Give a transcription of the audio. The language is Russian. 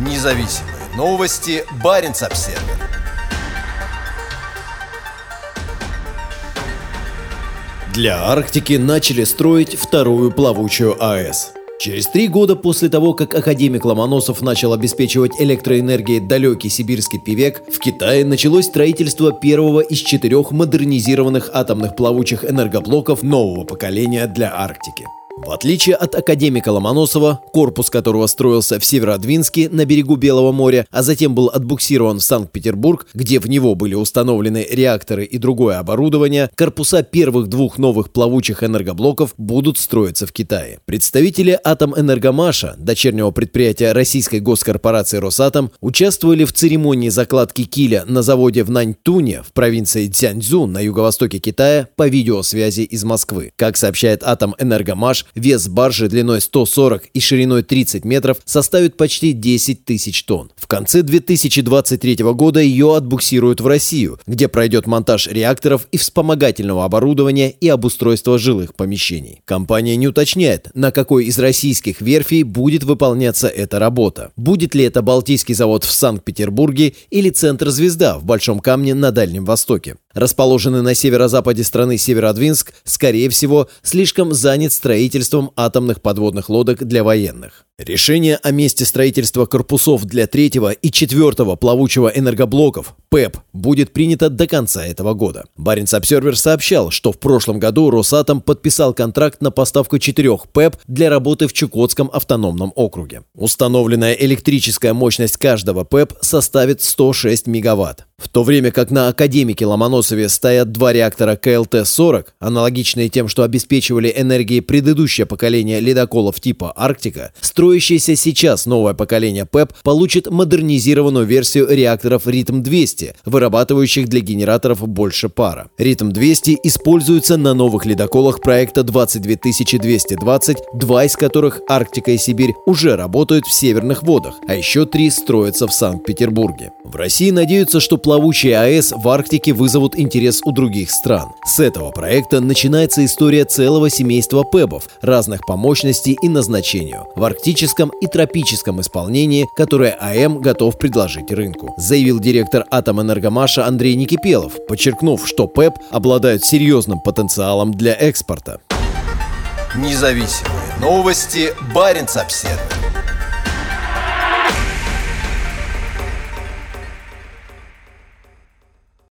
Независимые новости. Барин обсерва Для Арктики начали строить вторую плавучую АЭС. Через три года после того, как академик Ломоносов начал обеспечивать электроэнергией далекий сибирский пивек, в Китае началось строительство первого из четырех модернизированных атомных плавучих энергоблоков нового поколения для Арктики. В отличие от академика Ломоносова, корпус которого строился в Северодвинске на берегу Белого моря, а затем был отбуксирован в Санкт-Петербург, где в него были установлены реакторы и другое оборудование, корпуса первых двух новых плавучих энергоблоков будут строиться в Китае. Представители Атомэнергомаша, дочернего предприятия российской госкорпорации «Росатом», участвовали в церемонии закладки киля на заводе в Наньтуне в провинции Цзяньцзю на юго-востоке Китая по видеосвязи из Москвы. Как сообщает Атомэнергомаш, Вес баржи длиной 140 и шириной 30 метров составит почти 10 тысяч тонн. В конце 2023 года ее отбуксируют в Россию, где пройдет монтаж реакторов и вспомогательного оборудования и обустройство жилых помещений. Компания не уточняет, на какой из российских верфей будет выполняться эта работа. Будет ли это Балтийский завод в Санкт-Петербурге или Центр «Звезда» в Большом Камне на Дальнем Востоке. Расположенный на северо-западе страны Северодвинск, скорее всего, слишком занят строительством атомных подводных лодок для военных. Решение о месте строительства корпусов для третьего и четвертого плавучего энергоблоков ПЭП будет принято до конца этого года. Баренц Обсервер сообщал, что в прошлом году Росатом подписал контракт на поставку четырех ПЭП для работы в Чукотском автономном округе. Установленная электрическая мощность каждого ПЭП составит 106 мегаватт. В то время как на Академике Ломоносове стоят два реактора КЛТ-40, аналогичные тем, что обеспечивали энергией предыдущее поколение ледоколов типа «Арктика», строящееся сейчас новое поколение ПЭП получит модернизированную версию реакторов «Ритм-200», вырабатывающих для генераторов больше пара. «Ритм-200» используется на новых ледоколах проекта 22220, два из которых «Арктика» и «Сибирь» уже работают в северных водах, а еще три строятся в Санкт-Петербурге. В России надеются, что плавучие АЭС в Арктике вызовут интерес у других стран. С этого проекта начинается история целого семейства ПЭБов разных по мощности и назначению в арктическом и тропическом исполнении, которое АМ готов предложить рынку, заявил директор Атомэнергомаша Андрей Никипелов, подчеркнув, что ПЭБ обладают серьезным потенциалом для экспорта. Независимые новости. Барин обседный.